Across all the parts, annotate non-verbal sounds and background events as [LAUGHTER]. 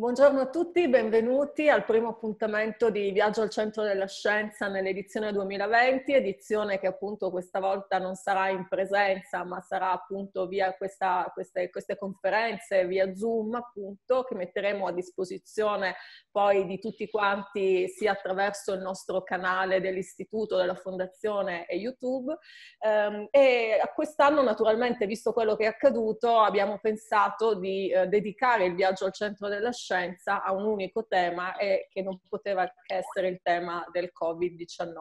Buongiorno a tutti, benvenuti al primo appuntamento di Viaggio al Centro della Scienza nell'edizione 2020, edizione che appunto questa volta non sarà in presenza, ma sarà appunto via questa, queste, queste, conferenze, via Zoom appunto, che metteremo a disposizione poi di tutti quanti sia attraverso il nostro canale dell'Istituto, della Fondazione e YouTube. Um, e quest'anno naturalmente, visto quello che è accaduto, abbiamo pensato di eh, dedicare il Viaggio al Centro della Scienza scienza ha un unico tema e che non poteva che essere il tema del Covid-19.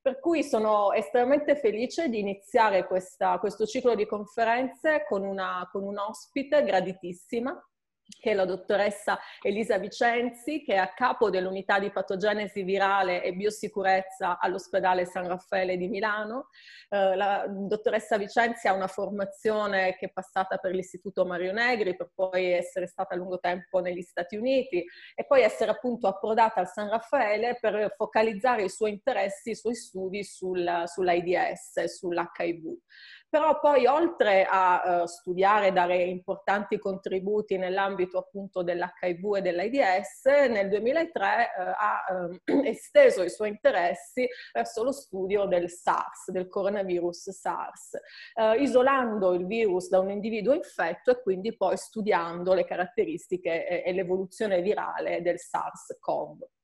Per cui sono estremamente felice di iniziare questa, questo ciclo di conferenze con una, con un'ospite graditissima, che è la dottoressa Elisa Vicenzi, che è a capo dell'unità di patogenesi virale e biosicurezza all'ospedale San Raffaele di Milano. Eh, la dottoressa Vicenzi ha una formazione che è passata per l'Istituto Mario Negri, per poi essere stata a lungo tempo negli Stati Uniti e poi essere appunto approdata al San Raffaele per focalizzare i suoi interessi, i suoi studi sul, sull'AIDS, sull'HIV. Però poi oltre a uh, studiare e dare importanti contributi nell'ambito appunto dell'HIV e dell'AIDS, nel 2003 uh, eh, ha uh, [CLEARS THROAT] esteso i suoi interessi verso lo studio del SARS, del coronavirus SARS, isolando il virus da un individuo infetto e quindi poi studiando le caratteristiche e, e l'evoluzione virale del SARS-CoV.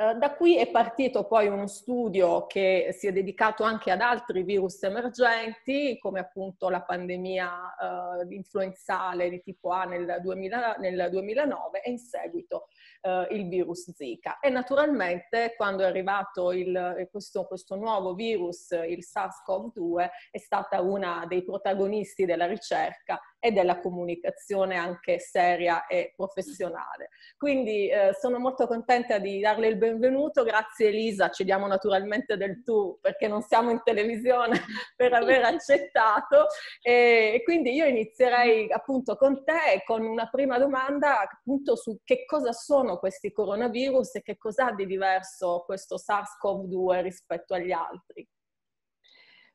Eh, da qui è partito poi uno studio che si è dedicato anche ad altri virus emergenti, come appunto la pandemia uh, influenzale di tipo A nel, 2000, nel 2009 e in seguito uh, il virus Zika. E naturalmente quando è arrivato il, questo, questo nuovo virus, il SARS-CoV-2, è stata una dei protagonisti della ricerca e della comunicazione anche seria e professionale. Quindi eh, sono molto contenta di darle il benvenuto, grazie Elisa, ci diamo naturalmente del tu perché non siamo in televisione [LAUGHS] per aver accettato e quindi io inizierei appunto con te con una prima domanda appunto su che cosa sono questi coronavirus e che cosa ha di diverso questo SARS-CoV-2 rispetto agli altri.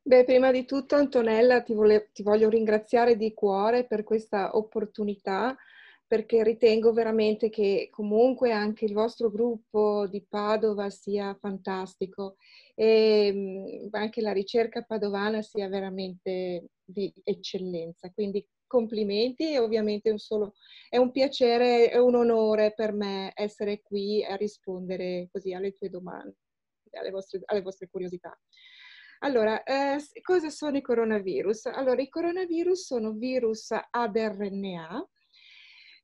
Beh, prima di tutto Antonella ti, vole- ti, voglio ringraziare di cuore per questa opportunità perché ritengo veramente che comunque anche il vostro gruppo di Padova sia fantastico e mm, anche la ricerca padovana sia veramente di eccellenza. Quindi complimenti e ovviamente un solo, è un piacere e un onore per me essere qui a rispondere così alle tue domande, alle vostre, alle vostre curiosità. Allora, eh, cosa sono i coronavirus? Allora, i coronavirus sono virus ad RNA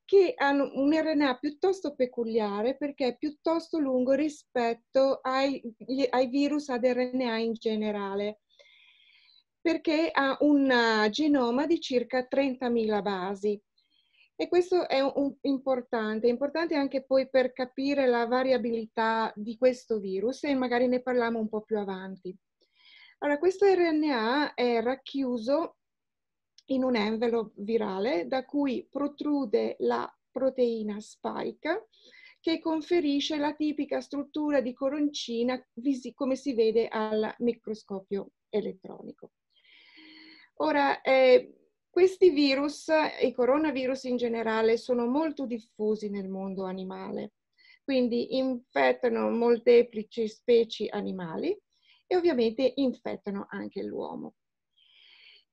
che hanno un RNA piuttosto peculiare perché è piuttosto lungo rispetto ai, ai virus ad RNA in generale, perché ha un genoma di circa 30.000 basi. E questo è un, importante, è importante anche poi per capire la variabilità di questo virus e magari ne parliamo un po' più avanti. Allora, questo RNA è racchiuso in un envelope virale da cui protrude la proteina spike che conferisce la tipica struttura di coroncina come si vede al microscopio elettronico. Ora, eh, questi virus, i coronavirus in generale, sono molto diffusi nel mondo animale, quindi infettano molteplici specie animali e ovviamente infettano anche l'uomo.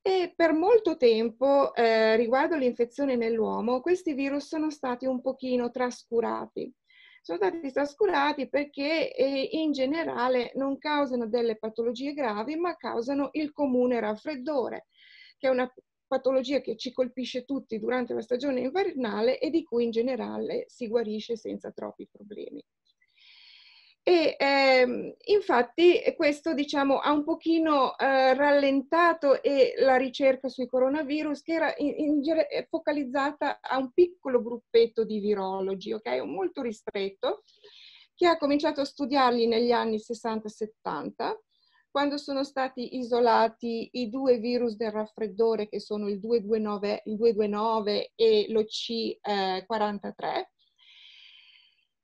E per molto tempo, eh, riguardo l'infezione nell'uomo, questi virus sono stati un pochino trascurati. Sono stati trascurati perché eh, in generale non causano delle patologie gravi, ma causano il comune raffreddore, che è una patologia che ci colpisce tutti durante la stagione invernale e di cui in generale si guarisce senza troppi problemi. E ehm, infatti questo diciamo ha un pochino eh, rallentato la ricerca sui coronavirus che era in, in, focalizzata a un piccolo gruppetto di virologi, ok? Molto ristretto, che ha cominciato a studiarli negli anni 60-70 quando sono stati isolati i due virus del raffreddore che sono il 229, il 229 e lo C43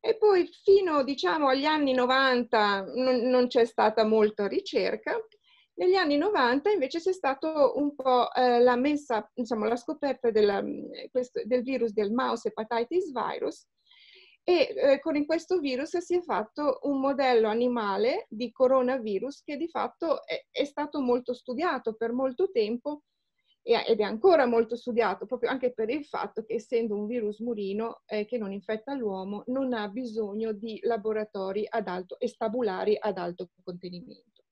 e poi fino diciamo agli anni 90 non, non c'è stata molta ricerca. Negli anni 90 invece c'è stato un po' eh, la messa, insomma, la scoperta della, mm, questo, del virus del mouse hepatitis virus. E eh, con questo virus si è fatto un modello animale di coronavirus che di fatto è, è stato molto studiato per molto tempo ed è ancora molto studiato proprio anche per il fatto che essendo un virus murino eh, che non infetta l'uomo non ha bisogno di laboratori ad alto e stabulari ad alto contenimento.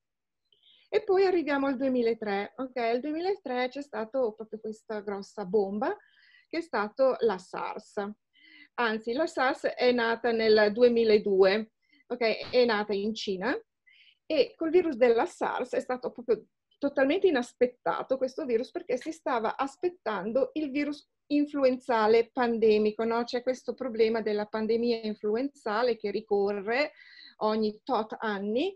E poi arriviamo al 2003. Ok, nel 2003 c'è stata proprio questa grossa bomba che è stato la SARS. Anzi, la SARS è nata nel 2002, ok, è nata in Cina e col virus della SARS è stato proprio totalmente inaspettato questo virus perché si stava aspettando il virus influenzale pandemico, no? C'è questo problema della pandemia influenzale che ricorre ogni tot anni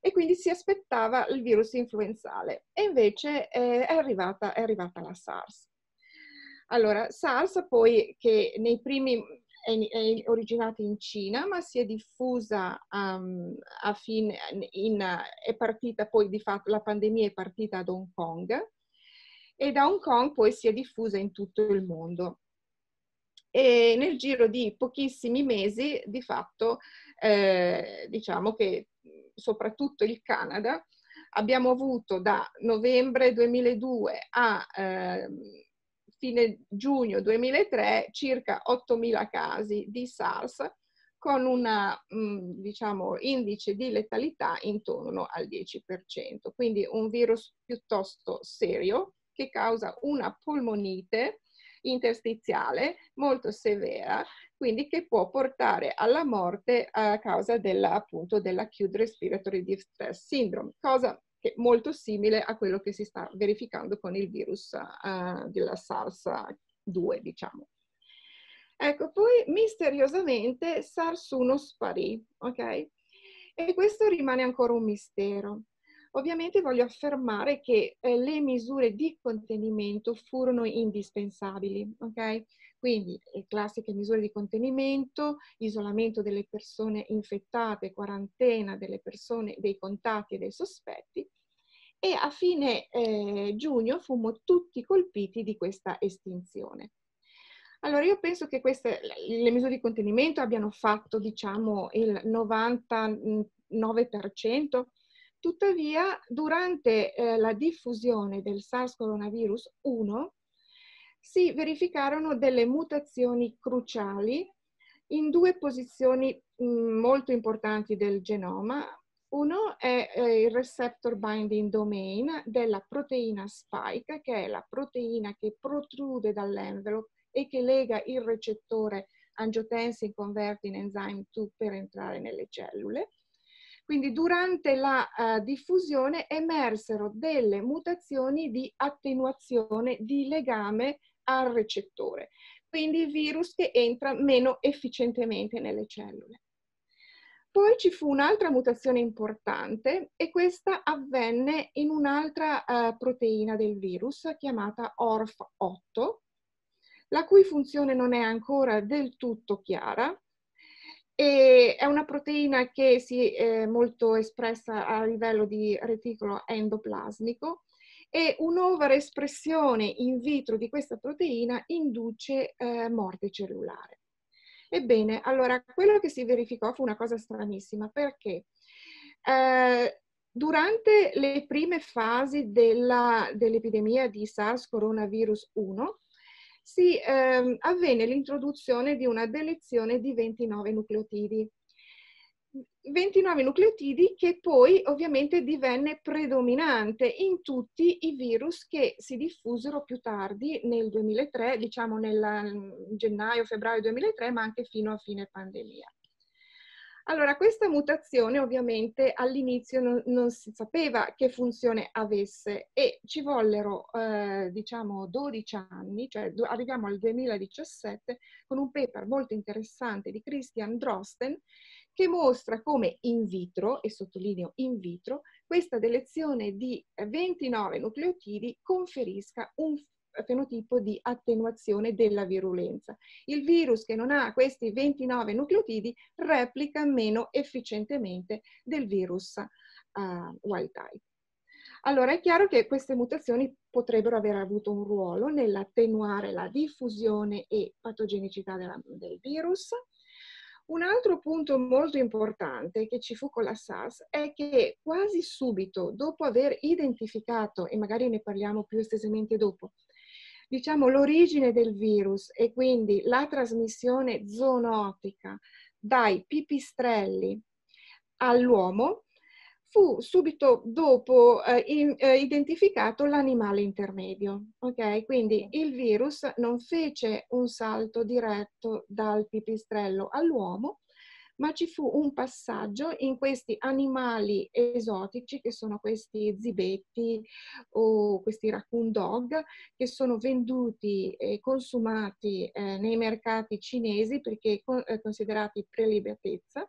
e quindi si aspettava il virus influenzale e invece eh, è, arrivata, è arrivata la SARS. Allora, SARS poi che nei primi è, è originata in Cina, ma si è diffusa um, a fine, in, è partita poi di fatto, la pandemia è partita ad Hong Kong e da Hong Kong poi si è diffusa in tutto il mondo. E nel giro di pochissimi mesi, di fatto, eh, diciamo che soprattutto il Canada, abbiamo avuto da novembre 2002 a eh, fine giugno 2003 circa 8.000 casi di SARS con un mm, diciamo, indice di letalità intorno al 10%, quindi un virus piuttosto serio che causa una polmonite interstiziale molto severa, quindi che può portare alla morte a causa della, appunto, dell'acute respiratory distress syndrome, cosa che è molto simile a quello che si sta verificando con il virus uh, della SARS-2, diciamo. Ecco, poi misteriosamente SARS-1 sparì, ok? E questo rimane ancora un mistero. Ovviamente voglio affermare che eh, le misure di contenimento furono indispensabili, ok? Quindi le classiche misure di contenimento, isolamento delle persone infettate, quarantena delle persone, dei contatti e dei sospetti, e a fine eh, giugno fummo tutti colpiti di questa estinzione. Allora io penso che queste, le misure di contenimento abbiano fatto diciamo il 99%, tuttavia durante eh, la diffusione del SARS coronavirus 1 si verificarono delle mutazioni cruciali in due posizioni mh, molto importanti del genoma, uno è eh, il receptor binding domain della proteina spike, che è la proteina che protrude dall'envelope e che lega il recettore angiotensin converting enzyme 2 per entrare nelle cellule. Quindi durante la uh, diffusione emersero delle mutazioni di attenuazione di legame al recettore, quindi virus che entra meno efficientemente nelle cellule. Poi ci fu un'altra mutazione importante e questa avvenne in un'altra uh, proteina del virus chiamata ORF8, la cui funzione non è ancora del tutto chiara. E è una proteina che si è molto espressa a livello di reticolo endoplasmico e un'overespressione in vitro di questa proteina induce eh, morte cellulare. Ebbene, allora, quello che si verificò fu una cosa stranissima perché eh, durante le prime fasi dell'epidemia di SARS coronavirus 1 si eh, avvenne l'introduzione di una delezione di 29 nucleotidi 29 nucleotidi che poi ovviamente divenne predominante in tutti i virus che si diffusero più tardi nel 2003, diciamo nel gennaio-febbraio 2003, ma anche fino a fine pandemia. Allora, questa mutazione ovviamente all'inizio non, non, si sapeva che funzione avesse e ci vollero, eh, diciamo, 12 anni, cioè arriviamo al 2017, con un paper molto interessante di Christian Drosten, che mostra come in vitro, e sottolineo in vitro, questa delezione di 29 nucleotidi conferisca un fenotipo di attenuazione della virulenza. Il virus che non ha questi 29 nucleotidi replica meno efficientemente del virus uh, wild type. Allora è chiaro che queste mutazioni potrebbero aver avuto un ruolo nell'attenuare la diffusione e patogenicità della, del virus. Un altro punto molto importante che ci fu con la SARS è che quasi subito dopo aver identificato, e magari ne parliamo più estesamente dopo, diciamo l'origine del virus e quindi la trasmissione zoonotica dai pipistrelli all'uomo, fu subito dopo eh, in, eh, identificato l'animale intermedio. Ok, quindi il virus non fece un salto diretto dal pipistrello all'uomo, ma ci fu un passaggio in questi animali esotici che sono questi zibetti o questi raccoon dog che sono venduti e consumati eh, nei mercati cinesi perché eh, considerati prelibatezza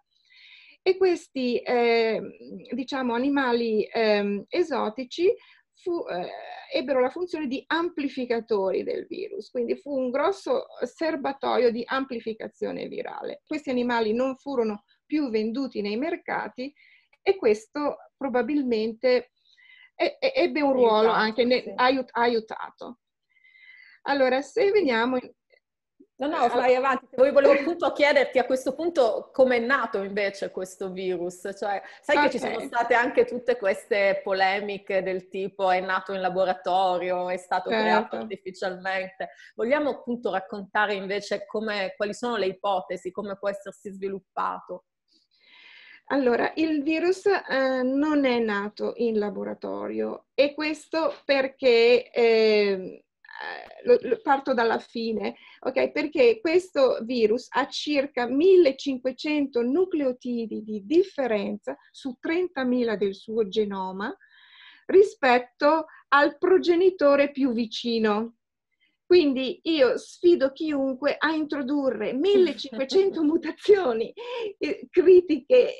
e questi eh, diciamo, animali eh, esotici fu, eh, ebbero la funzione di amplificatori del virus, quindi fu un grosso serbatoio di amplificazione virale. Questi animali non furono più venduti nei mercati e questo probabilmente ebbe un ruolo anche, ne, aiut, aiutato. Allora, se veniamo No, no, vai avanti. Volevo appunto chiederti a questo punto come è nato invece questo virus. Cioè, sai okay. che ci sono state anche tutte queste polemiche del tipo è nato in laboratorio, è stato certo. creato artificialmente. Vogliamo appunto raccontare invece come, quali sono le ipotesi, come può essersi sviluppato? Allora, il virus eh, non è nato in laboratorio e questo perché eh, eh, lo, lo, parto dalla fine, ok? Perché questo virus ha circa 1500 nucleotidi di differenza su 30.000 del suo genoma rispetto al progenitore più vicino. Quindi io sfido chiunque a introdurre 1500 [LAUGHS] mutazioni eh, critiche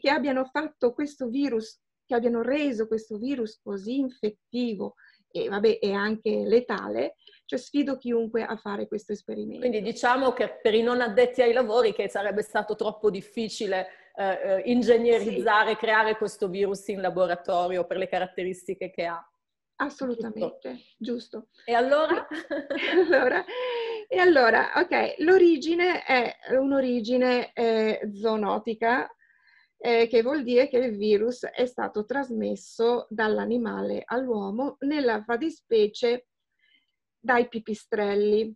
che abbiano fatto questo virus, che abbiano reso questo virus così infettivo e, vabbè, è anche letale, cioè sfido chiunque a fare questo esperimento. Quindi diciamo che per i non addetti ai lavori che sarebbe stato troppo difficile eh, eh ingegnerizzare, sì. creare questo virus in laboratorio per le caratteristiche che ha. Assolutamente, giusto. giusto. E allora? [LAUGHS] allora? E allora, ok, l'origine è un'origine eh, zoonotica, eh, che vuol dire che il virus è stato trasmesso dall'animale all'uomo, nella fattispecie dai pipistrelli.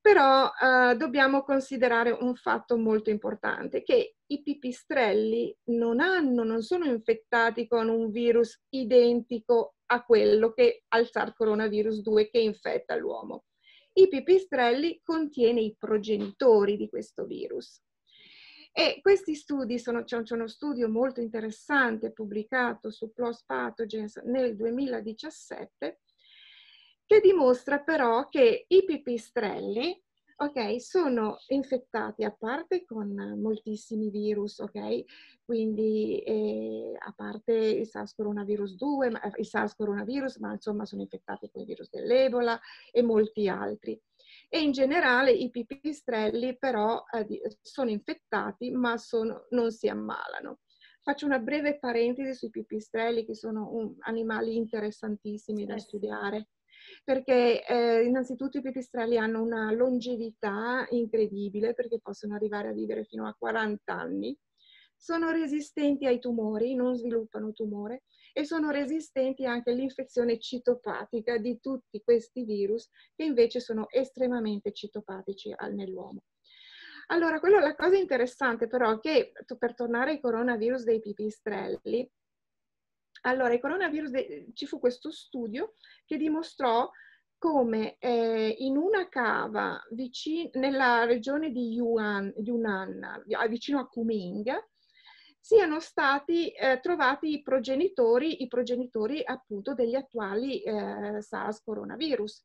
Però eh, dobbiamo considerare un fatto molto importante, che i pipistrelli non hanno, non sono infettati con un virus identico a quello che al SARS coronavirus 2 che infetta l'uomo. I pipistrelli contiene i progenitori di questo virus. E questi studi, sono, c'è uno studio molto interessante pubblicato su PLOS Pathogens nel 2017 che dimostra però che i pipistrelli ok, sono infettati a parte con moltissimi virus, ok? Quindi eh, a parte il SARS coronavirus 2, il SARS coronavirus, ma insomma sono infettati con il virus dell'Ebola e molti altri e in generale i pipistrelli però eh, sono infettati ma sono, non si ammalano. Faccio una breve parentesi sui pipistrelli che sono un, animali interessantissimi da studiare. Perché eh, innanzitutto i pipistrelli hanno una longevità incredibile perché possono arrivare a vivere fino a 40 anni, sono resistenti ai tumori, non sviluppano tumore e sono resistenti anche all'infezione citopatica di tutti questi virus che invece sono estremamente citopatici nell'uomo. Allora, quello, la cosa interessante però è che per tornare ai coronavirus dei pipistrelli, allora, i coronavirus, de, ci fu questo studio che dimostrò come eh, in una cava vicino, nella regione di Yuan, Yunnan, vicino a Kuming, siano stati eh, trovati i progenitori, i progenitori appunto degli attuali eh, SARS coronavirus.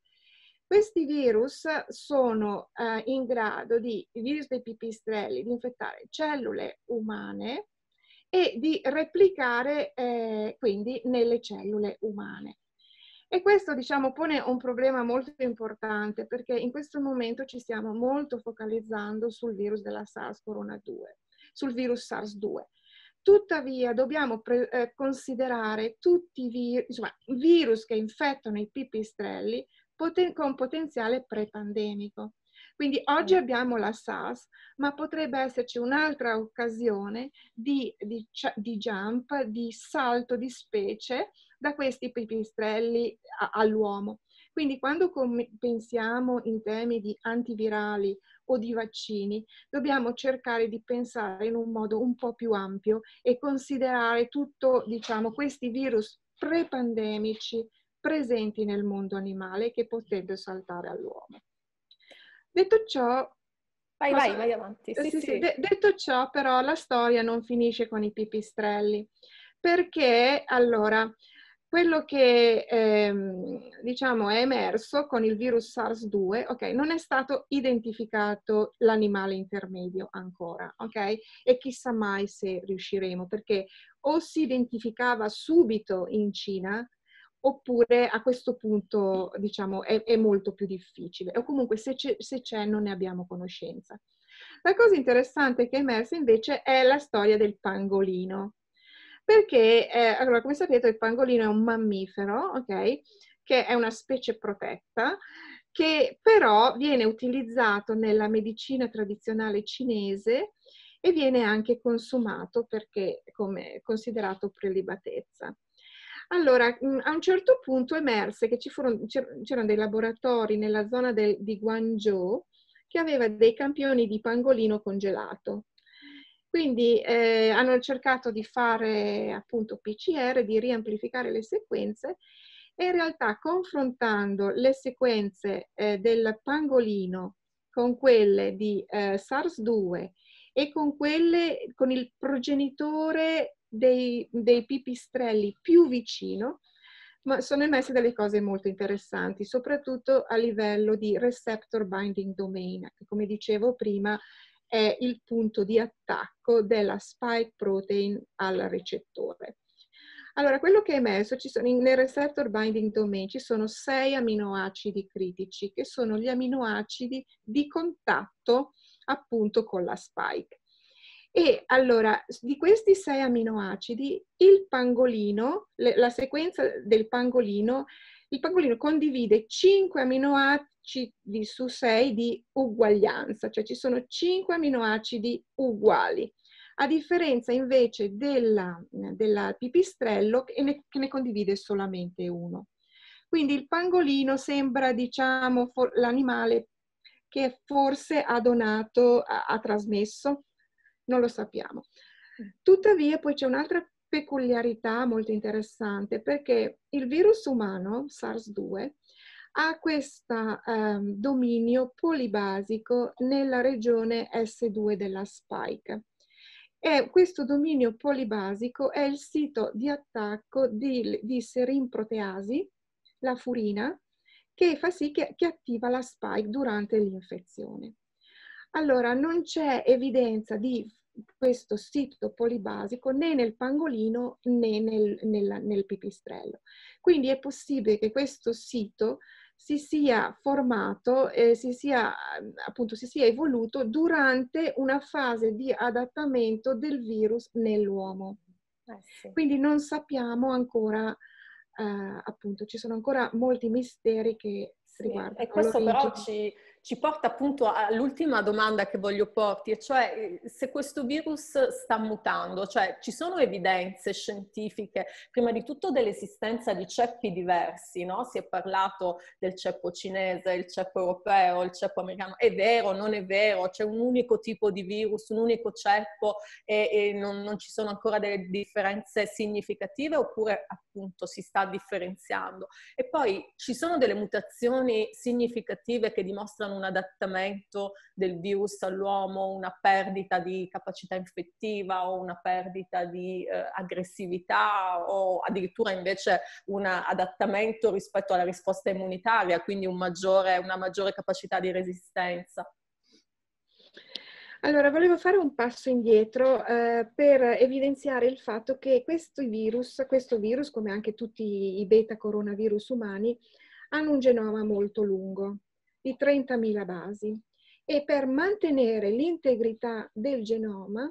Questi virus sono eh, in grado di, i virus dei pipistrelli, di infettare cellule umane e di replicare eh, quindi nelle cellule umane. E questo diciamo pone un problema molto importante perché in questo momento ci stiamo molto focalizzando sul virus della SARS-CoV-2, sul virus SARS-2 Tuttavia dobbiamo pre- eh, considerare tutti i vir- insomma, virus che infettano i pipistrelli poten- con potenziale prepandemico. Quindi oggi abbiamo la SARS, ma potrebbe esserci un'altra occasione di, di, di jump, di salto di specie da questi pipistrelli a, all'uomo. Quindi quando pensiamo in temi di antivirali o di vaccini, dobbiamo cercare di pensare in un modo un po' più ampio e considerare tutto, diciamo, questi virus prepandemici presenti nel mondo animale che potrebbero saltare all'uomo. Detto ciò, Vai, vai, vai avanti. Sì, sì, sì. De- detto ciò, però, la storia non finisce con i pipistrelli, perché allora quello che ehm, diciamo è emerso con il virus SARS-2, ok, non è stato identificato l'animale intermedio ancora, ok? E chissà mai se riusciremo, perché o si identificava subito in Cina, oppure a questo punto diciamo è, è molto più difficile, o comunque se c'è, se c'è non ne abbiamo conoscenza. La cosa interessante che è emersa invece è la storia del pangolino perché, eh, allora, come sapete, il pangolino è un mammifero, ok? Che è una specie protetta, che però viene utilizzato nella medicina tradizionale cinese e viene anche consumato perché come considerato prelibatezza. Allora, a un certo punto emerse che furono, c'erano dei laboratori nella zona del, di Guangzhou che aveva dei campioni di pangolino congelato. Quindi eh, hanno cercato di fare appunto PCR, di riamplificare le sequenze e in realtà confrontando le sequenze eh, del pangolino con quelle di eh, SARS-2 e con quelle con il progenitore dei, dei pipistrelli più vicino, sono emerse delle cose molto interessanti, soprattutto a livello di receptor binding domain, che come dicevo prima è il punto di attacco della spike protein al recettore. Allora, quello che è emerso, ci sono, nel receptor binding domain ci sono sei aminoacidi critici, che sono gli aminoacidi di contatto appunto con la spike. E allora, di questi sei aminoacidi, il pangolino, la sequenza del pangolino, il pangolino condivide 5 aminoacidi acidi su 6 di uguaglianza, cioè ci sono 5 aminoacidi uguali, a differenza invece della, della pipistrello che ne, che ne condivide solamente uno. Quindi il pangolino sembra, diciamo, l'animale che forse ha donato, ha, ha trasmesso, non lo sappiamo. Tuttavia poi c'è un'altra peculiarità molto interessante perché il virus umano, SARS-2, ha questo eh, dominio polibasico nella regione S2 della spike. E questo dominio polibasico è il sito di attacco di, di serin-proteasi, la furina, che fa sì che, che attiva la spike durante l'infezione. Allora, non c'è evidenza di questo sito polibasico né nel pangolino né nel, nel, nel pipistrello. Quindi è possibile che questo sito si sia formato e si sia, appunto, si sia evoluto durante una fase di adattamento del virus nell'uomo. Eh sì. Quindi non sappiamo ancora, eh, appunto, ci sono ancora molti misteri che sì. riguardano. E questo però ci, ci porta appunto all'ultima domanda che voglio porti, e cioè eh, se questo virus sta mutando, cioè ci sono evidenze scientifiche, prima di tutto dell'esistenza di ceppi diversi, no? Si è parlato del ceppo cinese, il ceppo europeo, il ceppo americano, è vero, non è vero, c'è un unico tipo di virus, un unico ceppo e, e non, non ci sono ancora delle differenze significative oppure appunto si sta differenziando. E poi ci sono delle mutazioni significative che dimostrano un adattamento del virus all'uomo, una perdita di capacità infettiva o una perdita di eh, aggressività o addirittura invece un adattamento rispetto alla risposta immunitaria, quindi un maggiore, una maggiore capacità di resistenza. Allora, volevo fare un passo indietro eh, per evidenziare il fatto che questo virus, questo virus, come anche tutti i beta coronavirus umani, hanno un genoma molto lungo di 30.000 basi e per mantenere l'integrità del genoma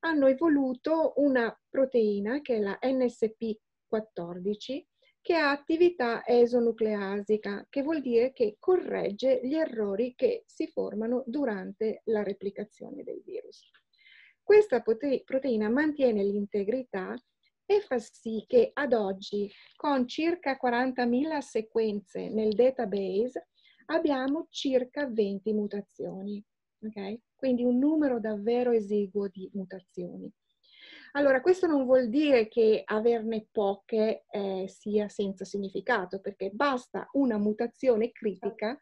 hanno evoluto una proteina che è la NSP14 che ha attività esonucleasica, che vuol dire che corregge gli errori che si formano durante la replicazione del virus. Questa proteina mantiene l'integrità e fa sì che ad oggi, con circa 40.000 sequenze nel database, abbiamo circa 20 mutazioni. Okay? Quindi un numero davvero esiguo di mutazioni. Allora, questo non vuol dire che averne poche eh, sia senza significato, perché basta una mutazione critica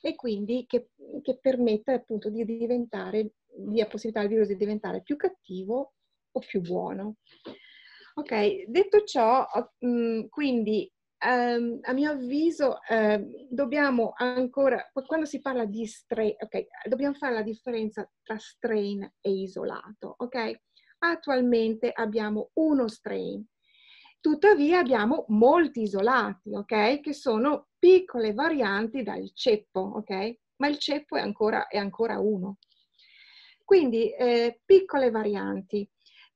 e quindi che, che permetta appunto di diventare, dia possibilità al virus di diventare più cattivo o più buono. Ok, detto ciò, mm, quindi um, a mio avviso uh, dobbiamo ancora, quando si parla di strain, ok, dobbiamo fare la differenza tra strain e isolato, ok? Attualmente abbiamo uno strain, tuttavia abbiamo molti isolati, ok? Che sono piccole varianti dal ceppo, ok? Ma il ceppo è ancora, è ancora uno. Quindi eh, piccole varianti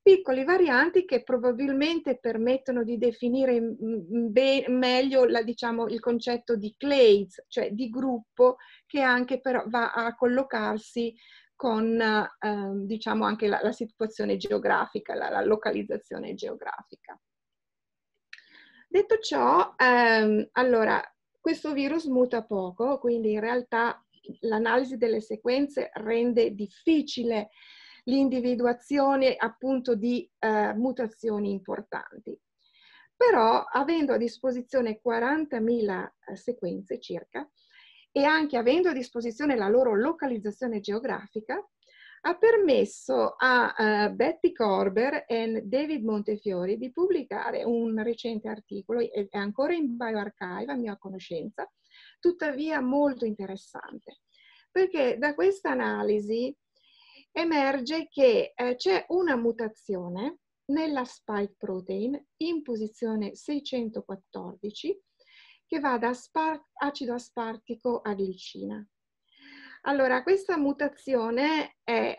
piccoli varianti che probabilmente permettono di definire be- meglio la, diciamo, il concetto di clades, cioè di gruppo che anche però va a collocarsi con eh, diciamo anche la, la, situazione geografica, la, la, localizzazione geografica. Detto ciò, ehm, allora, questo virus muta poco, quindi in realtà l'analisi delle sequenze rende difficile l'individuazione appunto di eh, mutazioni importanti. Però avendo a disposizione 40.000 eh, sequenze circa e anche avendo a disposizione la loro localizzazione geografica, ha permesso a uh, Betty Corber e David Montefiori di pubblicare un recente articolo, è ancora in bioarchive a mia conoscenza, tuttavia molto interessante, perché da questa analisi emerge che eh, c'è una mutazione nella spike protein in posizione 614 che va da aspar acido aspartico a glicina. Allora, questa mutazione è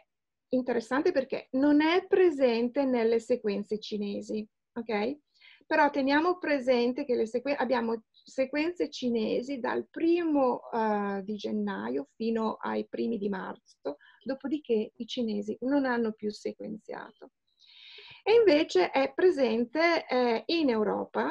interessante perché non è presente nelle sequenze cinesi, ok? Però teniamo presente che sequ abbiamo sequenze cinesi dal primo uh, di gennaio fino ai primi di marzo, dopodiché i cinesi non hanno più sequenziato. E invece è presente eh, in Europa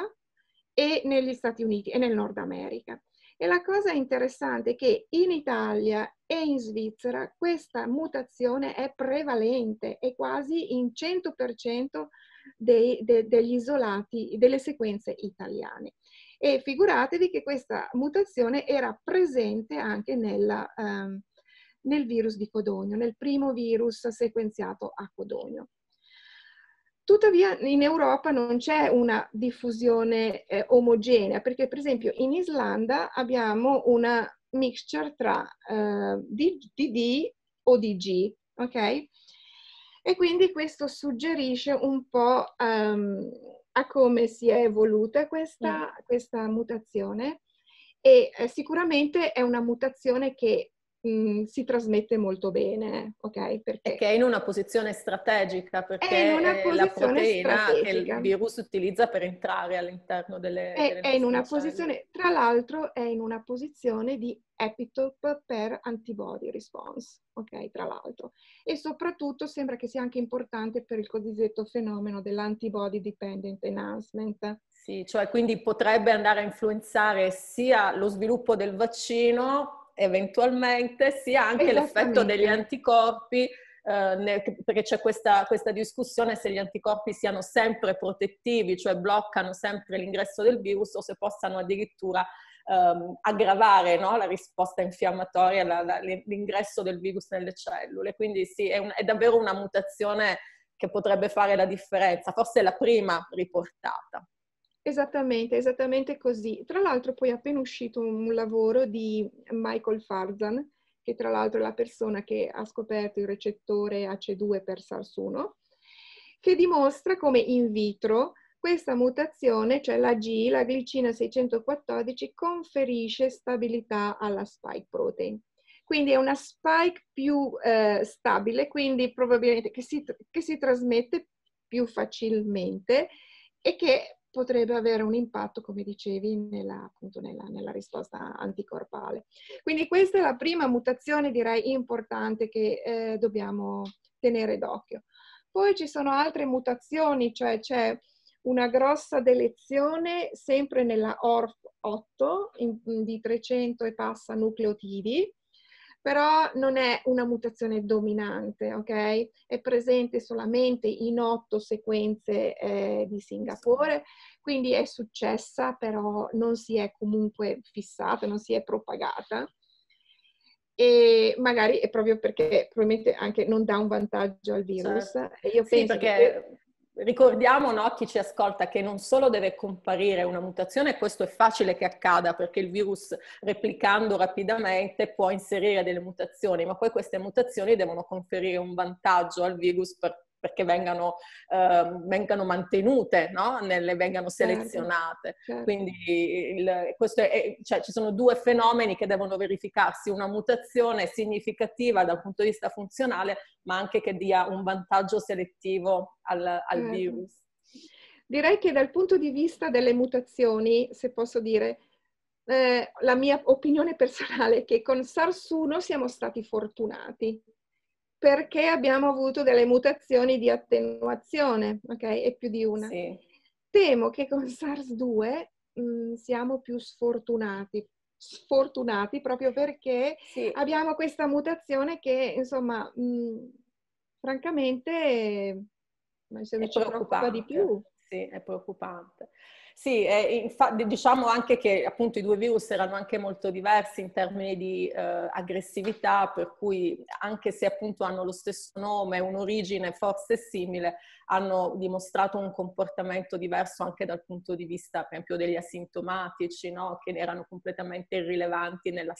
e negli Stati Uniti e nel Nord America. E la cosa interessante è che in Italia e in Svizzera questa mutazione è prevalente e quasi in 100% dei, de, degli isolati, delle sequenze italiane. E figuratevi che questa mutazione era presente anche nella, um, nel virus di Codogno, nel primo virus sequenziato a Codogno. Tuttavia in Europa non c'è una diffusione eh, omogenea, perché per esempio in Islanda abbiamo una mixture tra eh, DD o DG, ok? E quindi questo suggerisce un po' um, a come si è evoluta questa, mm. questa mutazione e eh, sicuramente è una mutazione che mh, si trasmette molto bene, ok? Perché che è in una posizione strategica, perché è, è la proteina strategica. che il virus utilizza per entrare all'interno delle... È, delle è in una posizione, tra l'altro è in una posizione di epitope per antibody response, ok? Tra l'altro. E soprattutto sembra che sia anche importante per il cosiddetto fenomeno dell'antibody dependent enhancement. Sì, cioè quindi potrebbe andare a influenzare sia lo sviluppo del vaccino eventualmente, sia anche l'effetto degli anticorpi, eh, perché c'è questa, questa, discussione se gli anticorpi siano sempre protettivi, cioè bloccano sempre l'ingresso del virus o se possano addirittura ehm, aggravare no? la risposta infiammatoria, la, la, l'ingresso del virus nelle cellule. Quindi sì, è, un, è davvero una mutazione che potrebbe fare la differenza, forse è la prima riportata. Esattamente, esattamente così. Tra l'altro poi è appena uscito un lavoro di Michael Farzan, che tra l'altro è la persona che ha scoperto il recettore AC2 per SARS-1, che dimostra come in vitro questa mutazione, cioè la G, la glicina 614, conferisce stabilità alla spike protein. quindi è una spike più eh, stabile, quindi probabilmente che si, che si trasmette più facilmente e che potrebbe avere un impatto, come dicevi, nella, appunto nella, nella, risposta anticorpale. Quindi questa è la prima mutazione, direi, importante che eh, dobbiamo tenere d'occhio. Poi ci sono altre mutazioni, cioè c'è una grossa delezione sempre nella ORF8 in, di 300 e passa nucleotidi, però non è una mutazione dominante, ok? È presente solamente in otto sequenze eh, di Singapore, quindi è successa, però non si è comunque fissata, non si è propagata. E magari è proprio perché probabilmente anche non dà un vantaggio al virus. Certo. Io penso sì, perché... che ricordiamo no, chi ci ascolta che non solo deve comparire una mutazione, questo è facile che accada perché il virus replicando rapidamente può inserire delle mutazioni, ma poi queste mutazioni devono conferire un vantaggio al virus per perché vengano, eh, vengano mantenute, no? Nelle, vengano certo, selezionate. Certo. Quindi il, è, cioè, ci sono due fenomeni che devono verificarsi, una mutazione significativa dal punto di vista funzionale, ma anche che dia un vantaggio selettivo al, al certo. virus. Direi che dal punto di vista delle mutazioni, se posso dire, eh, la mia opinione personale è che con SARS-1 siamo stati fortunati perché abbiamo avuto delle mutazioni di attenuazione, ok? E più di una. Sì. Temo che con SARS-2 mh, mm, siamo più sfortunati, sfortunati proprio perché sì. abbiamo questa mutazione che, insomma, mh, mm, francamente, se mi ci preoccupa di più. Sì, è preoccupante. Sì, diciamo anche che appunto i due virus erano anche molto diversi in termini di eh, aggressività, per cui anche se appunto hanno lo stesso nome, un'origine forse simile, hanno dimostrato un comportamento diverso anche dal punto di vista, per esempio, degli asintomatici, no? che erano completamente irrilevanti nella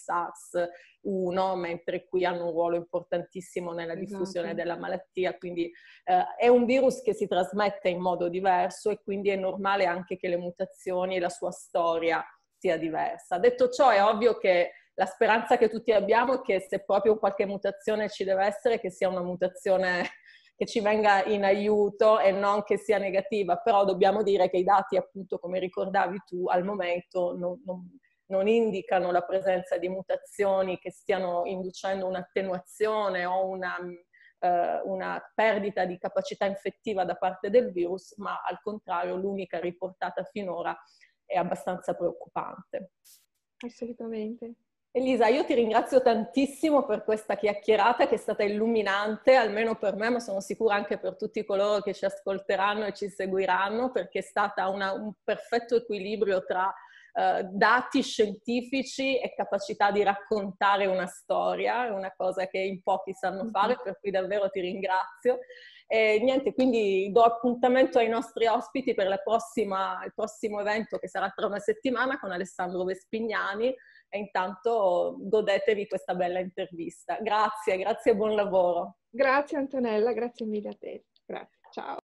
SARS-1, mentre qui hanno un ruolo importantissimo nella diffusione esatto. della malattia. Quindi eh, è un virus che si trasmette in modo diverso e quindi è normale anche che le mutazioni e la sua storia sia diversa. Detto ciò, è ovvio che la speranza che tutti abbiamo è che se proprio qualche mutazione ci deve essere, che sia una mutazione che ci venga in aiuto e non che sia negativa, però dobbiamo dire che i dati, appunto, come ricordavi tu, al momento non, non, non indicano la presenza di mutazioni che stiano inducendo un'attenuazione o una, eh, una perdita di capacità infettiva da parte del virus, ma al contrario l'unica riportata finora è abbastanza preoccupante. Assolutamente. Elisa, io ti ringrazio tantissimo per questa chiacchierata che è stata illuminante, almeno per me, ma sono sicura anche per tutti coloro che ci ascolteranno e ci seguiranno, perché è stata una, un perfetto equilibrio tra eh, dati scientifici e capacità di raccontare una storia, è una cosa che in pochi sanno fare, per cui davvero ti ringrazio. E niente, quindi do appuntamento ai nostri ospiti per prossima, il prossimo evento che sarà tra una settimana con Alessandro Vespignani e intanto godetevi questa bella intervista. Grazie, grazie e buon lavoro. Grazie Antonella, grazie mille a te. Grazie, ciao.